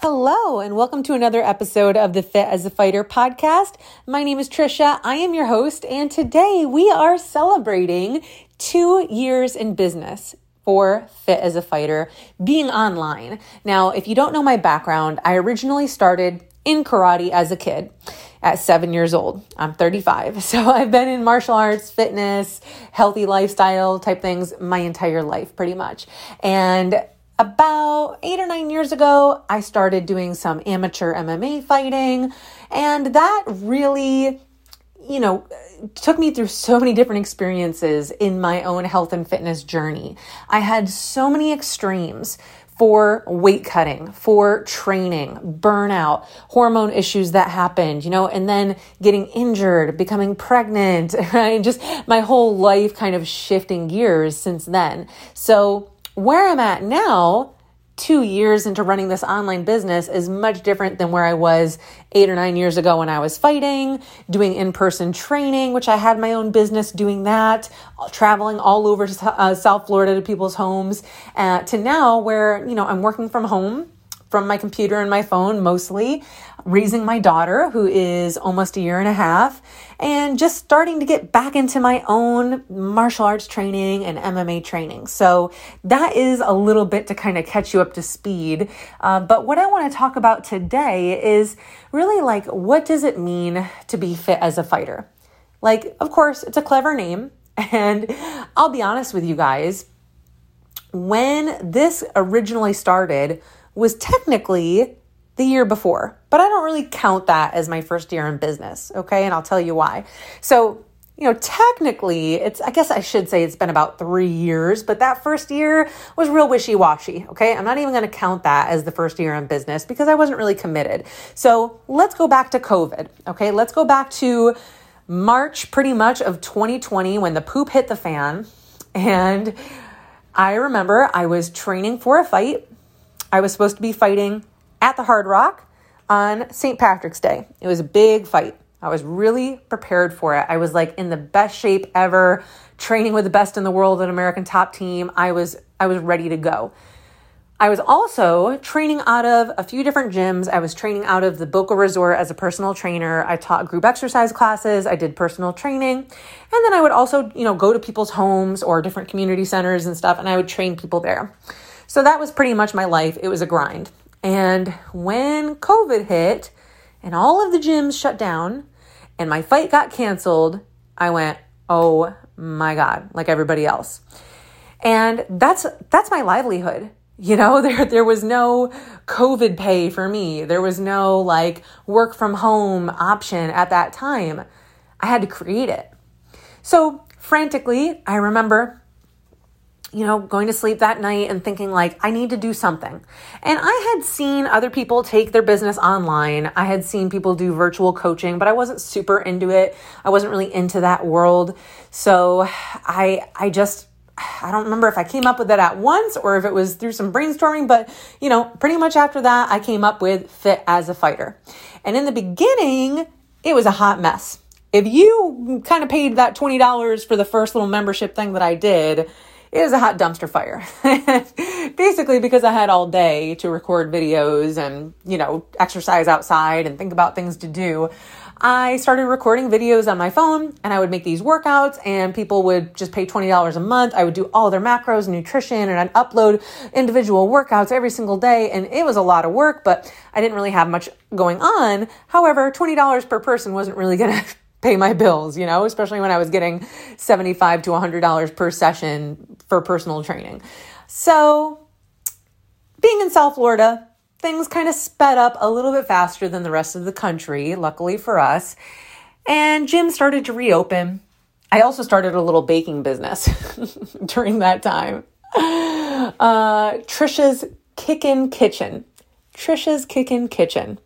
Hello, and welcome to another episode of the Fit as a Fighter podcast. My name is Trisha. I am your host, and today we are celebrating two years in business for Fit as a Fighter being online. Now, if you don't know my background, I originally started in karate as a kid at seven years old. I'm 35. So I've been in martial arts, fitness, healthy lifestyle type things my entire life, pretty much. And about eight or nine years ago, I started doing some amateur MMA fighting, and that really, you know, took me through so many different experiences in my own health and fitness journey. I had so many extremes for weight cutting, for training, burnout, hormone issues that happened, you know, and then getting injured, becoming pregnant, right? Just my whole life kind of shifting gears since then. So, where I'm at now, two years into running this online business, is much different than where I was eight or nine years ago when I was fighting, doing in person training, which I had my own business doing that, traveling all over uh, South Florida to people's homes, uh, to now where, you know, I'm working from home from my computer and my phone mostly, raising my daughter, who is almost a year and a half, and just starting to get back into my own martial arts training and MMA training. So that is a little bit to kind of catch you up to speed. Uh, but what I want to talk about today is really like what does it mean to be fit as a fighter? Like, of course, it's a clever name. And I'll be honest with you guys, when this originally started, was technically the year before, but I don't really count that as my first year in business, okay? And I'll tell you why. So, you know, technically, it's, I guess I should say it's been about three years, but that first year was real wishy washy, okay? I'm not even gonna count that as the first year in business because I wasn't really committed. So let's go back to COVID, okay? Let's go back to March pretty much of 2020 when the poop hit the fan. And I remember I was training for a fight I was supposed to be fighting at the Hard Rock on St. Patrick's Day. It was a big fight. I was really prepared for it. I was like in the best shape ever, training with the best in the world an American Top Team. I was I was ready to go. I was also training out of a few different gyms. I was training out of the Boca Resort as a personal trainer. I taught group exercise classes. I did personal training. And then I would also, you know, go to people's homes or different community centers and stuff and I would train people there. So that was pretty much my life. It was a grind. And when COVID hit and all of the gyms shut down and my fight got canceled, I went, "Oh my god," like everybody else. And that's that's my livelihood. You know, there there was no COVID pay for me. There was no like work from home option at that time. I had to create it. So, frantically, I remember you know, going to sleep that night and thinking, like, I need to do something. And I had seen other people take their business online. I had seen people do virtual coaching, but I wasn't super into it. I wasn't really into that world. So I, I just, I don't remember if I came up with it at once or if it was through some brainstorming, but you know, pretty much after that, I came up with Fit as a Fighter. And in the beginning, it was a hot mess. If you kind of paid that $20 for the first little membership thing that I did, it was a hot dumpster fire. Basically, because I had all day to record videos and, you know, exercise outside and think about things to do. I started recording videos on my phone and I would make these workouts and people would just pay $20 a month. I would do all their macros, nutrition, and I'd upload individual workouts every single day. And it was a lot of work, but I didn't really have much going on. However, $20 per person wasn't really going to pay my bills, you know, especially when I was getting 75 to $100 per session for personal training. So, being in South Florida, things kind of sped up a little bit faster than the rest of the country, luckily for us. And gym started to reopen. I also started a little baking business during that time. Uh, Trisha's Kickin' Kitchen. Trisha's Kickin' Kitchen.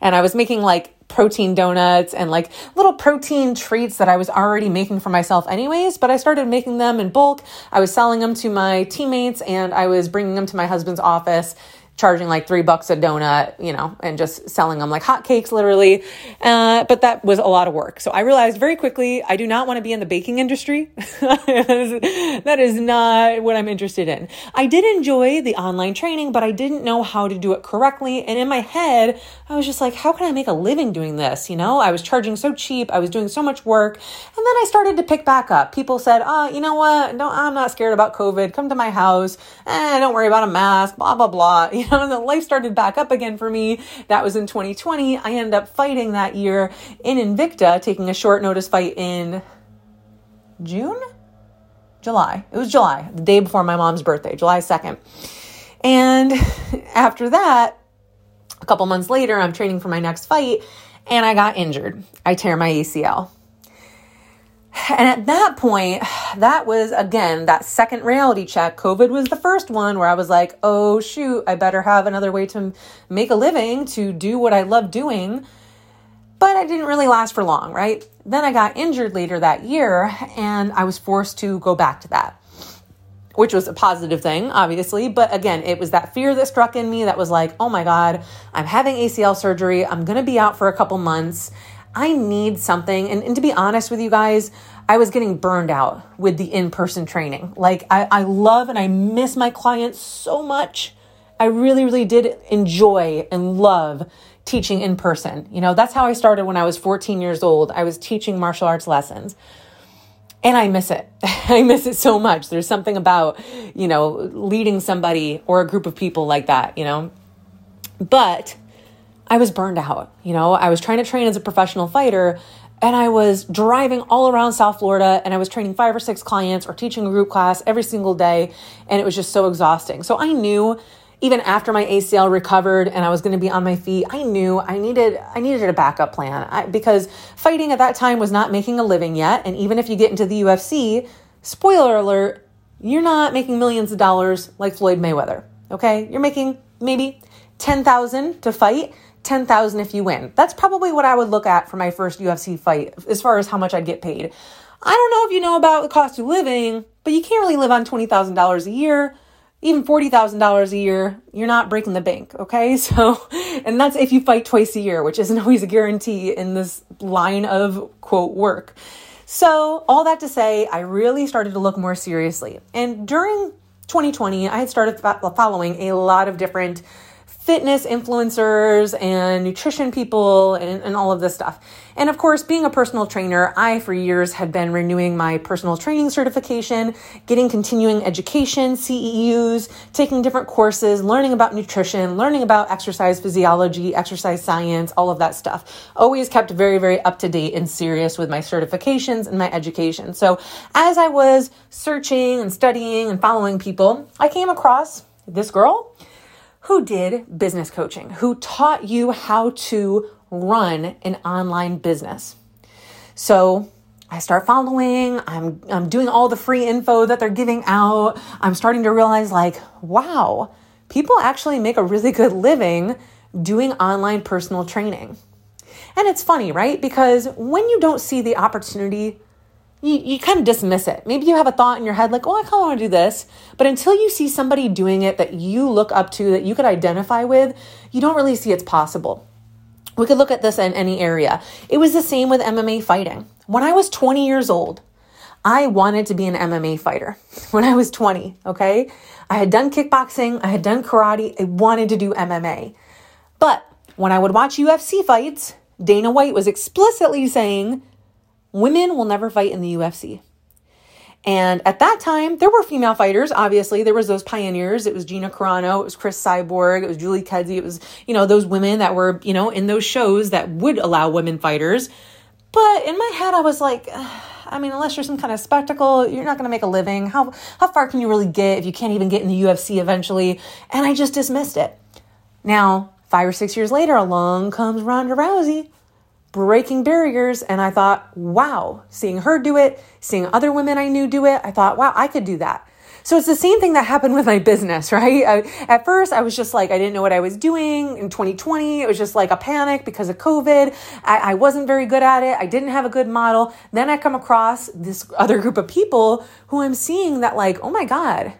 And I was making like protein donuts and like little protein treats that I was already making for myself, anyways. But I started making them in bulk. I was selling them to my teammates and I was bringing them to my husband's office charging like three bucks a donut, you know, and just selling them like hotcakes, literally. Uh, but that was a lot of work. So I realized very quickly I do not want to be in the baking industry. that is not what I'm interested in. I did enjoy the online training, but I didn't know how to do it correctly. And in my head, I was just like, how can I make a living doing this? You know, I was charging so cheap, I was doing so much work. And then I started to pick back up. People said, oh, you know what? No, I'm not scared about COVID. Come to my house. Eh, don't worry about a mask, blah, blah, blah. You know, the life started back up again for me. That was in 2020. I ended up fighting that year in Invicta, taking a short notice fight in June? July. It was July, the day before my mom's birthday, July 2nd. And after that, a couple months later, I'm training for my next fight and I got injured. I tear my ACL. And at that point, that was again that second reality check. COVID was the first one where I was like, oh shoot, I better have another way to make a living, to do what I love doing. But I didn't really last for long, right? Then I got injured later that year and I was forced to go back to that, which was a positive thing, obviously. But again, it was that fear that struck in me that was like, oh my God, I'm having ACL surgery. I'm going to be out for a couple months I need something. And, and to be honest with you guys, I was getting burned out with the in person training. Like, I, I love and I miss my clients so much. I really, really did enjoy and love teaching in person. You know, that's how I started when I was 14 years old. I was teaching martial arts lessons. And I miss it. I miss it so much. There's something about, you know, leading somebody or a group of people like that, you know. But I was burned out. You know, I was trying to train as a professional fighter and I was driving all around South Florida and I was training five or six clients or teaching a group class every single day. And it was just so exhausting. So I knew even after my ACL recovered and I was going to be on my feet, I knew I needed I needed a backup plan I, because fighting at that time was not making a living yet. And even if you get into the UFC, spoiler alert, you're not making millions of dollars like Floyd Mayweather. Okay, you're making maybe ten thousand to fight 10,000 if you win. That's probably what I would look at for my first UFC fight as far as how much I'd get paid. I don't know if you know about the cost of living, but you can't really live on $20,000 a year, even $40,000 a year. You're not breaking the bank, okay? So, and that's if you fight twice a year, which isn't always a guarantee in this line of quote work. So, all that to say, I really started to look more seriously. And during 2020, I had started following a lot of different fitness influencers and nutrition people and, and, all of this stuff. And of course, being a personal trainer, I for years had been renewing my personal training certification, getting continuing education, CEUs, taking different courses, learning about nutrition, learning about exercise physiology, exercise science, all of that stuff. Always kept very, very up to date and serious with my certifications and my education. So as I was searching and studying and following people, I came across this girl who did business coaching, who taught you how to run an online business. So I start following, I'm, I'm doing all the free info that they're giving out. I'm starting to realize, like, wow, people actually make a really good living doing online personal training. And it's funny, right? Because when you don't see the opportunity you, you kind of dismiss it. Maybe you have a thought in your head like, oh, I kind of want to do this. But until you see somebody doing it that you look up to, that you could identify with, you don't really see it's possible. We could look at this in any area. It was the same with MMA fighting. When I was 20 years old, I wanted to be an MMA fighter when I was 20, okay? I had done kickboxing, I had done karate, I wanted to do MMA. But when I would watch UFC fights, Dana White was explicitly saying, women will never fight in the UFC. And at that time, there were female fighters. Obviously, there was those pioneers. It was Gina Carano, it was Cris Cyborg, it was Julie Kedzie. It was you know those women that were you know in those shows that would allow women fighters. But in my head, I was like, I mean, unless you're some kind of spectacle, you're not going to make a living. How how far can you really get if you can't even get in the UFC eventually? And I just dismissed it. Now, five or six years later, along comes Ronda Rousey breaking barriers. And I thought, wow, seeing her do it, seeing other women I knew do it, I thought, wow, I could do that. So it's the same thing that happened with my business, right? I, at first, I was just like, I didn't know what I was doing in 2020. It was just like a panic because of COVID. I, I wasn't very good at it. I didn't have a good model. Then I come across this other group of people who I'm seeing that, like, oh my God,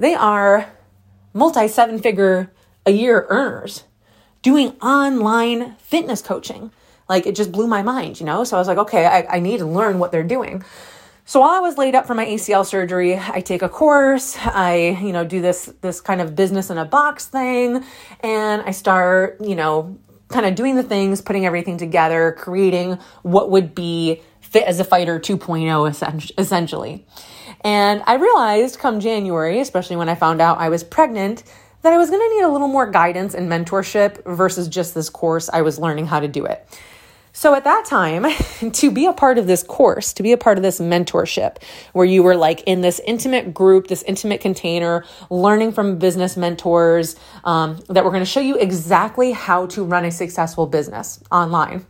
they are multi seven figure a year earners doing online fitness coaching. Like it just blew my mind, you know? So I was like, okay, I, I need to learn what they're doing. So while I was laid up for my ACL surgery, I take a course, I, you know, do this this kind of business in a box thing, and I start, you know, kind of doing the things, putting everything together, creating what would be fit as a fighter 2.0 essentially. And I realized come January, especially when I found out I was pregnant, that I was going to need a little more guidance and mentorship versus just this course I was learning how to do it. So at that time, to be a part of this course, to be a part of this mentorship, where you were like in this intimate group, this intimate container, learning from business mentors um, that were going to show you exactly how to run a successful business online.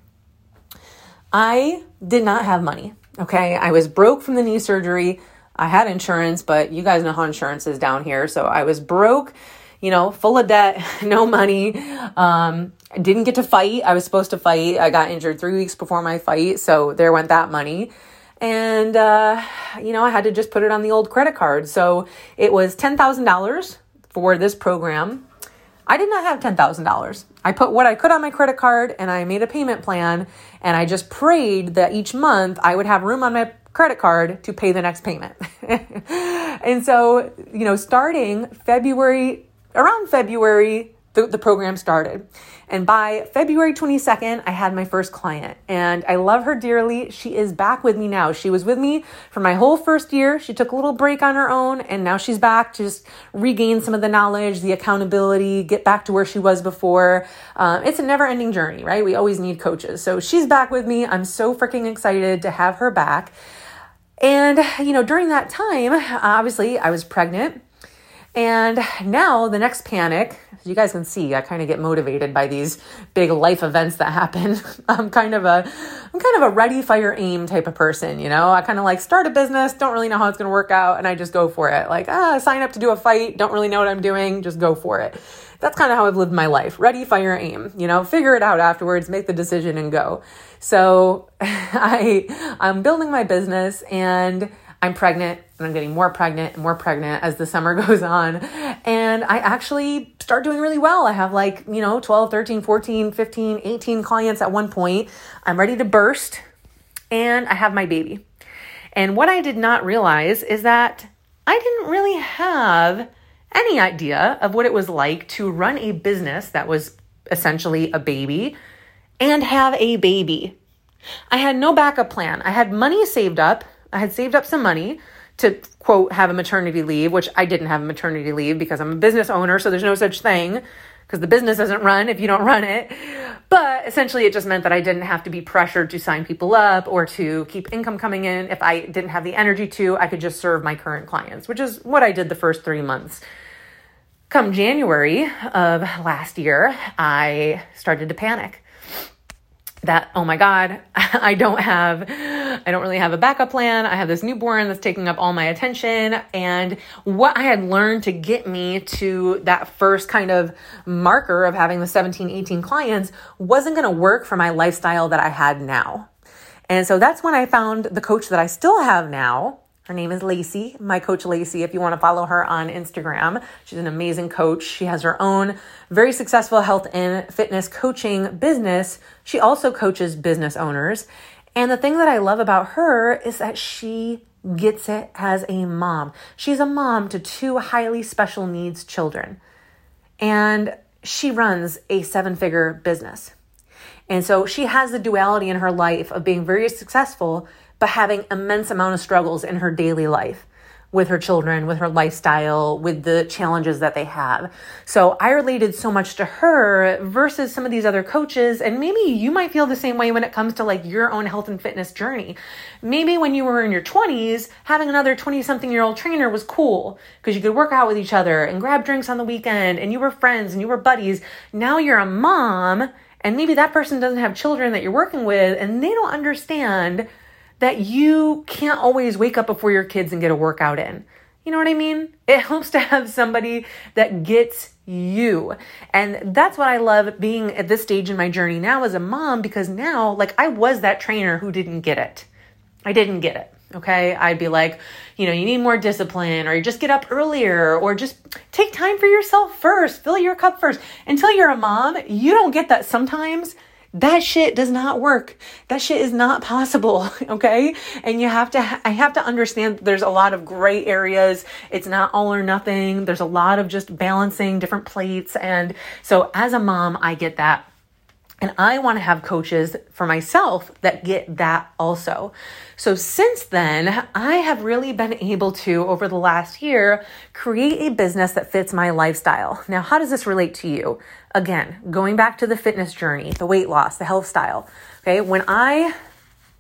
I did not have money. Okay. I was broke from the knee surgery. I had insurance, but you guys know how insurance is down here. So I was broke, you know, full of debt, no money. Um, didn't get to fight. I was supposed to fight. I got injured three weeks before my fight. So there went that money. And, uh, you know, I had to just put it on the old credit card. So it was $10,000 for this program. I did not have $10,000. I put what I could on my credit card and I made a payment plan and I just prayed that each month I would have room on my credit card to pay the next payment. and so, you know, starting February, around February, the, the program started. And by February 22nd, I had my first client and I love her dearly. She is back with me now. She was with me for my whole first year. She took a little break on her own and now she's back to just regain some of the knowledge, the accountability, get back to where she was before. Um, it's a never ending journey, right? We always need coaches. So she's back with me. I'm so freaking excited to have her back. And, you know, during that time, obviously, I was pregnant. And now the next panic, as you guys can see, I kind of get motivated by these big life events that happen. I'm kind of a, I'm kind of a ready, fire, aim type of person, you know? I kind of like start a business, don't really know how it's going to work out, and I just go for it. Like, ah, sign up to do a fight, don't really know what I'm doing, just go for it. That's kind of how I've lived my life. Ready, fire, aim, you know, figure it out afterwards, make the decision and go. So I, I'm building my business and I'm pregnant and I'm getting more pregnant and more pregnant as the summer goes on. And I actually start doing really well. I have like, you know, 12, 13, 14, 15, 18 clients at one point. I'm ready to burst and I have my baby. And what I did not realize is that I didn't really have any idea of what it was like to run a business that was essentially a baby and have a baby. I had no backup plan. I had money saved up I had saved up some money to quote have a maternity leave, which I didn't have a maternity leave because I'm a business owner, so there's no such thing because the business doesn't run if you don't run it. But essentially, it just meant that I didn't have to be pressured to sign people up or to keep income coming in. If I didn't have the energy to, I could just serve my current clients, which is what I did the first three months. Come January of last year, I started to panic that oh my god i don't have i don't really have a backup plan. I have this newborn that's taking up all my attention. And what i had learned to get me to that first kind of marker of having the 17 18 clients wasn't going to work for my lifestyle that i had now. And so that's when i found the coach that i still have now her name is Lacey, my coach Lacey. If you want to follow her on Instagram, she's an amazing coach. She has her own very successful health and fitness coaching business. She also coaches business owners. And the thing that I love about her is that she gets it as a mom. She's a mom to two highly special needs children. And she runs a seven figure business. And so she has the duality in her life of being very successful but having immense amount of struggles in her daily life with her children, with her lifestyle, with the challenges that they have. So I related so much to her versus some of these other coaches. And maybe you might feel the same way when it comes to like your own health and fitness journey. Maybe when you were in your 20s, having another 20 something year old trainer was cool because you could work out with each other and grab drinks on the weekend and you were friends and you were buddies. Now you're a mom and maybe that person doesn't have children that you're working with and they don't understand that you can't always wake up before your kids and get a workout in. You know what I mean? It helps to have somebody that gets you. And that's what I love being at this stage in my journey now as a mom because now, like, I was that trainer who didn't get it. I didn't get it. Okay. I'd be like, you know, you need more discipline or you just get up earlier or just take time for yourself first. Fill your cup first. Until you're a mom, you don't get that sometimes. That shit does not work. That shit is not possible. Okay. And you have to, I have to understand there's a lot of gray areas. It's not all or nothing. There's a lot of just balancing different plates. And so as a mom, I get that. And I want to have coaches for myself that get that also. So since then, I have really been able to, over the last year, create a business that fits my lifestyle. Now, how does this relate to you? Again, going back to the fitness journey, the weight loss, the health style. Okay. When I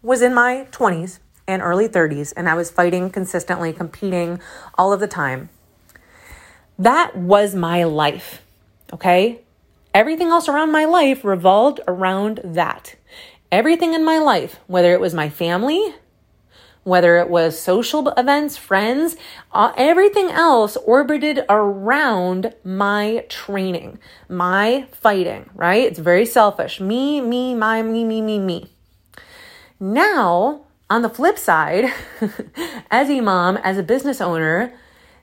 was in my 20s and early 30s and I was fighting consistently, competing all of the time, that was my life. Okay. Everything else around my life revolved around that. Everything in my life, whether it was my family, whether it was social events, friends, uh, everything else orbited around my training, my fighting, right? It's very selfish. Me, me, my, me, me, me, me. Now, on the flip side, as a mom, as a business owner,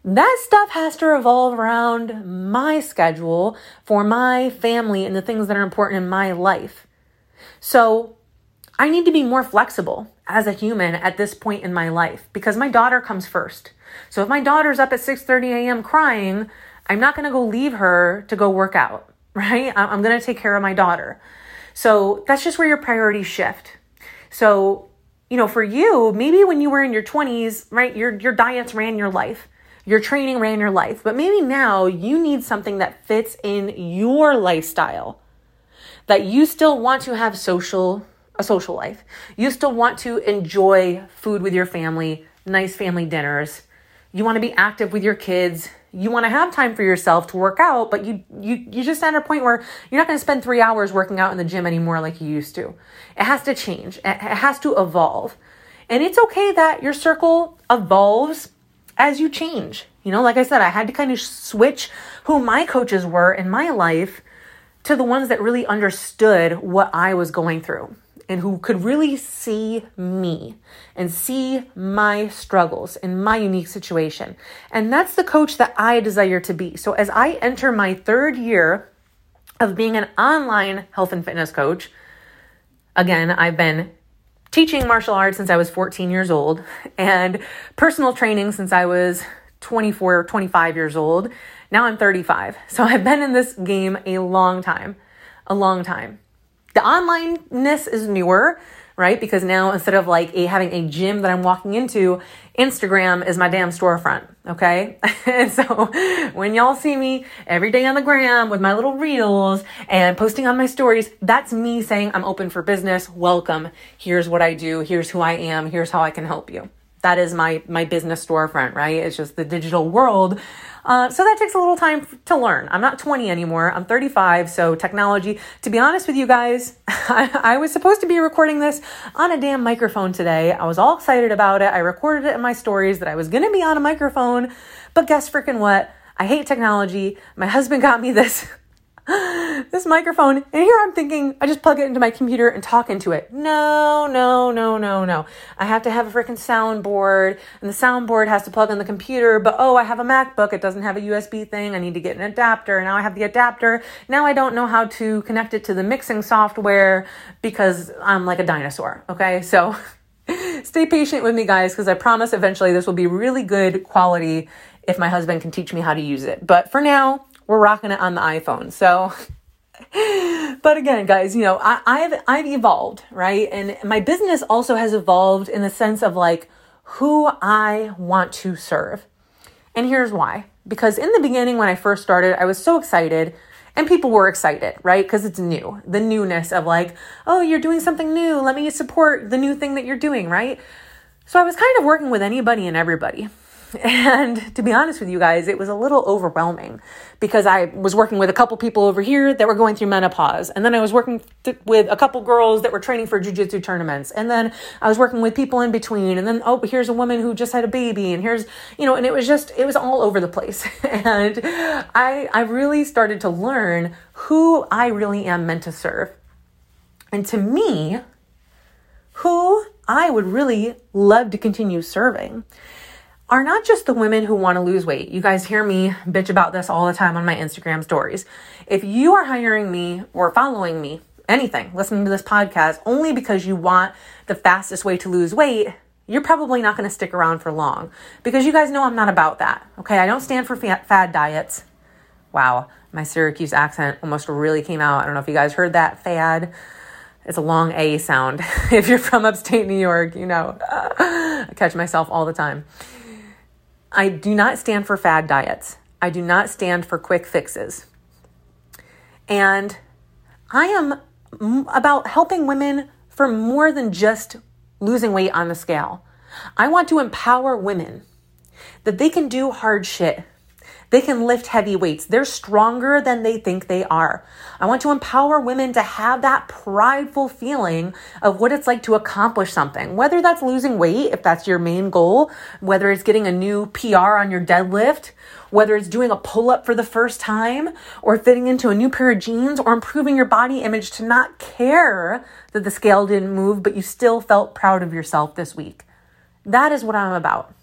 that stuff has to revolve around my schedule for my family and the things that are important in my life. So I need to be more flexible as a human at this point in my life because my daughter comes first. So if my daughter's up at 6:30 a.m. crying, I'm not going to go leave her to go work out, right? I'm going to take care of my daughter. So that's just where your priorities shift. So, you know, for you, maybe when you were in your 20s, right, your your diets ran your life. Your training ran your life, but maybe now you need something that fits in your lifestyle. That you still want to have social a social life. You still want to enjoy food with your family, nice family dinners. You want to be active with your kids. You want to have time for yourself to work out, but you you you just at a point where you're not going to spend 3 hours working out in the gym anymore like you used to. It has to change. It has to evolve. And it's okay that your circle evolves as you change. You know, like I said, I had to kind of switch who my coaches were in my life to the ones that really understood what I was going through and who could really see me and see my struggles and my unique situation. And that's the coach that I desire to be. So as I enter my third year of being an online health and fitness coach, again, I've been teaching martial arts since I was 14 years old and personal training since I was 24 or 25 years old. Now I'm 35. So I've been in this game a long time, a long time. The onlineness is newer, right? Because now instead of like a, having a gym that I'm walking into, Instagram is my damn storefront. Okay. and so when y'all see me every day on the gram with my little reels and posting on my stories, that's me saying I'm open for business. Welcome. Here's what I do. Here's who I am. Here's how I can help you. That is my, my business storefront, right? It's just the digital world uh, so that takes a little time to learn. I'm not 20 anymore. I'm 35. So technology, to be honest with you guys, I, I, was supposed to be recording this on a damn microphone today. I was all excited about it. I recorded it in my stories that I was going to be on a microphone, but guess freaking what? I hate technology. My husband got me this this microphone. And here I'm thinking, I just plug it into my computer and talk into it. No, no, no, no, no. I have to have a freaking soundboard, and the soundboard has to plug in the computer. But oh, I have a MacBook. It doesn't have a USB thing. I need to get an adapter. Now I have the adapter. Now I don't know how to connect it to the mixing software because I'm like a dinosaur. Okay. So stay patient with me, guys, because I promise eventually this will be really good quality if my husband can teach me how to use it. But for now, we're rocking it on the iPhone. So, but again, guys, you know, I, have I've evolved, right? And my business also has evolved in the sense of like who I want to serve. And here's why. Because in the beginning, when I first started, I was so excited and people were excited, right? Because it's new. The newness of like, oh, you're doing something new. Let me support the new thing that you're doing, right? So I was kind of working with anybody and everybody. And to be honest with you guys, it was a little overwhelming because I was working with a couple people over here that were going through menopause. And then I was working th- with a couple girls that were training for jujitsu tournaments. And then I was working with people in between. And then, oh, here's a woman who just had a baby. And here's, you know, and it was just, it was all over the place. and I, I really started to learn who I really am meant to serve. And to me, who I would really love to continue serving are not just the women who want to lose weight. You guys hear me bitch about this all the time on my Instagram stories. If you are hiring me or following me, anything, listening to this podcast only because you want the fastest way to lose weight, you're probably not going to stick around for long because you guys know I'm not about that. Okay, I don't stand for fad diets. Wow, my Syracuse accent almost really came out. I don't know if you guys heard that fad. It's a long A sound. if you're from upstate New York, you know, I catch myself all the time. I do not stand for fad diets. I do not stand for quick fixes. And I am about helping women for more than just losing weight on the scale. I want to empower women that they can do hard shit, they can lift heavy weights. They're stronger than they think they are. I want to empower women to have that prideful feeling of what it's like to accomplish something, whether that's losing weight, if that's your main goal, whether it's getting a new PR on your deadlift, whether it's doing a pull up for the first time, or fitting into a new pair of jeans, or improving your body image to not care that the scale didn't move, but you still felt proud of yourself this week. That is what I'm about.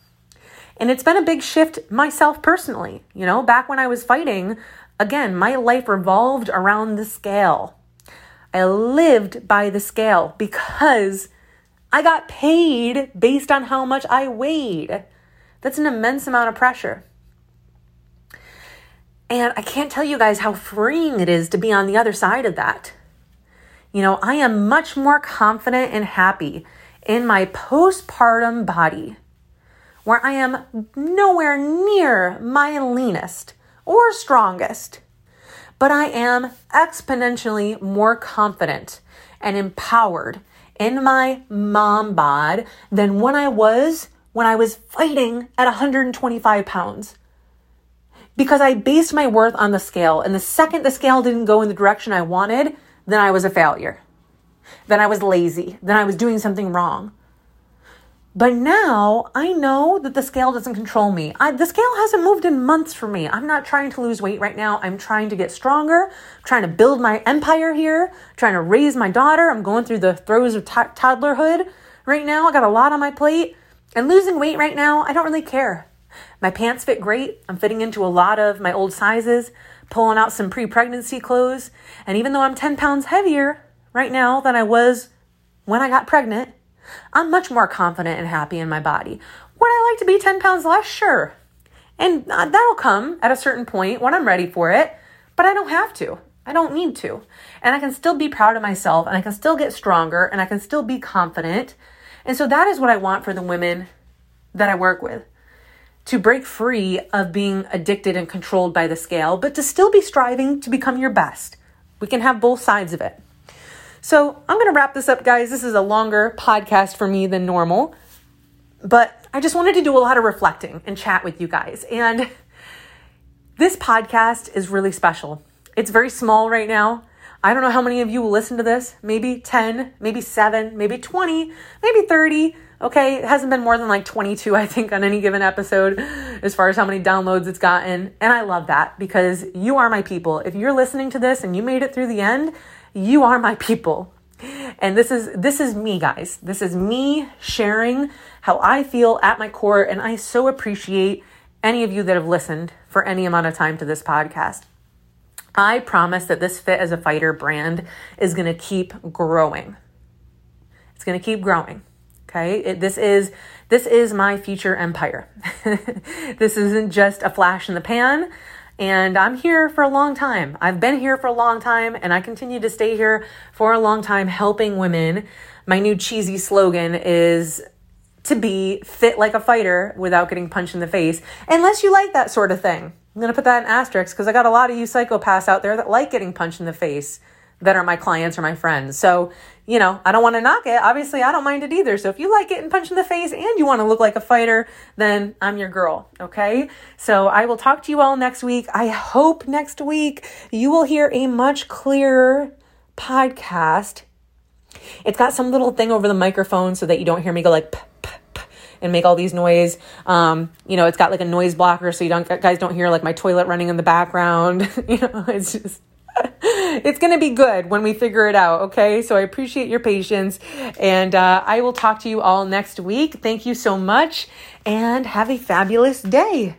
And it's been a big shift myself personally. You know, back when I was fighting, again, my life revolved around the scale. I lived by the scale because I got paid based on how much I weighed. That's an immense amount of pressure. And I can't tell you guys how freeing it is to be on the other side of that. You know, I am much more confident and happy in my postpartum body where I am nowhere near my leanest or strongest, but I am exponentially more confident and empowered in my mom bod than when I was when I was fighting at 125 pounds. Because I based my worth on the scale, and the second the scale didn't go in the direction I wanted, then I was a failure. Then I was lazy. Then I was doing something wrong. But now I know that the scale doesn't control me. I, the scale hasn't moved in months for me. I'm not trying to lose weight right now. I'm trying to get stronger, I'm trying to build my empire here, trying to raise my daughter. I'm going through the throes of t- toddlerhood right now. I got a lot on my plate. And losing weight right now, I don't really care. My pants fit great. I'm fitting into a lot of my old sizes, pulling out some pre pregnancy clothes. And even though I'm 10 pounds heavier right now than I was when I got pregnant, I'm much more confident and happy in my body. Would I like to be 10 pounds less? Sure. And uh, that'll come at a certain point when I'm ready for it, but I don't have to. I don't need to. And I can still be proud of myself and I can still get stronger and I can still be confident. And so that is what I want for the women that I work with to break free of being addicted and controlled by the scale, but to still be striving to become your best. We can have both sides of it. So I'm going to wrap this up, guys. This is a longer podcast for me than normal, but I just wanted to do a lot of reflecting and chat with you guys. And this podcast is really special. It's very small right now. I don't know how many of you will listen to this. Maybe 10, maybe 7, maybe 20, maybe 30. Okay, it hasn't been more than like 22, I think, on any given episode as far as how many downloads it's gotten. And I love that because you are my people. If you're listening to this and you made it through the end, you are my people. And this is this is me guys. This is me sharing how I feel at my core and I so appreciate any of you that have listened for any amount of time to this podcast. I promise that this Fit as a Fighter brand is going to keep growing. It's going to keep growing. Okay? It, this is this is my future empire. this isn't just a flash in the pan. And I'm here for a long time. I've been here for a long time and I continue to stay here for a long time helping women. My new cheesy slogan is to be fit like a fighter without getting punched in the face, unless you like that sort of thing. I'm going to put that in asterisks because I got a lot of you psychopaths out there that like getting punched in the face that are my clients or my friends. So, you know, I don't want to knock it. Obviously, I don't mind it either. So if you like getting punched in the face and you want to look like a fighter, then I'm your girl. Okay. So I will talk to you all next week. I hope next week you will hear a much clearer podcast. It's got some little thing over the microphone so that you don't hear me go like, p- and make all these noise. Um, you know, it's got like a noise blocker so you don't guys don't hear like my toilet running in the background. you know, it's just it's going to be good when we figure it out. Okay. So I appreciate your patience and uh, I will talk to you all next week. Thank you so much and have a fabulous day.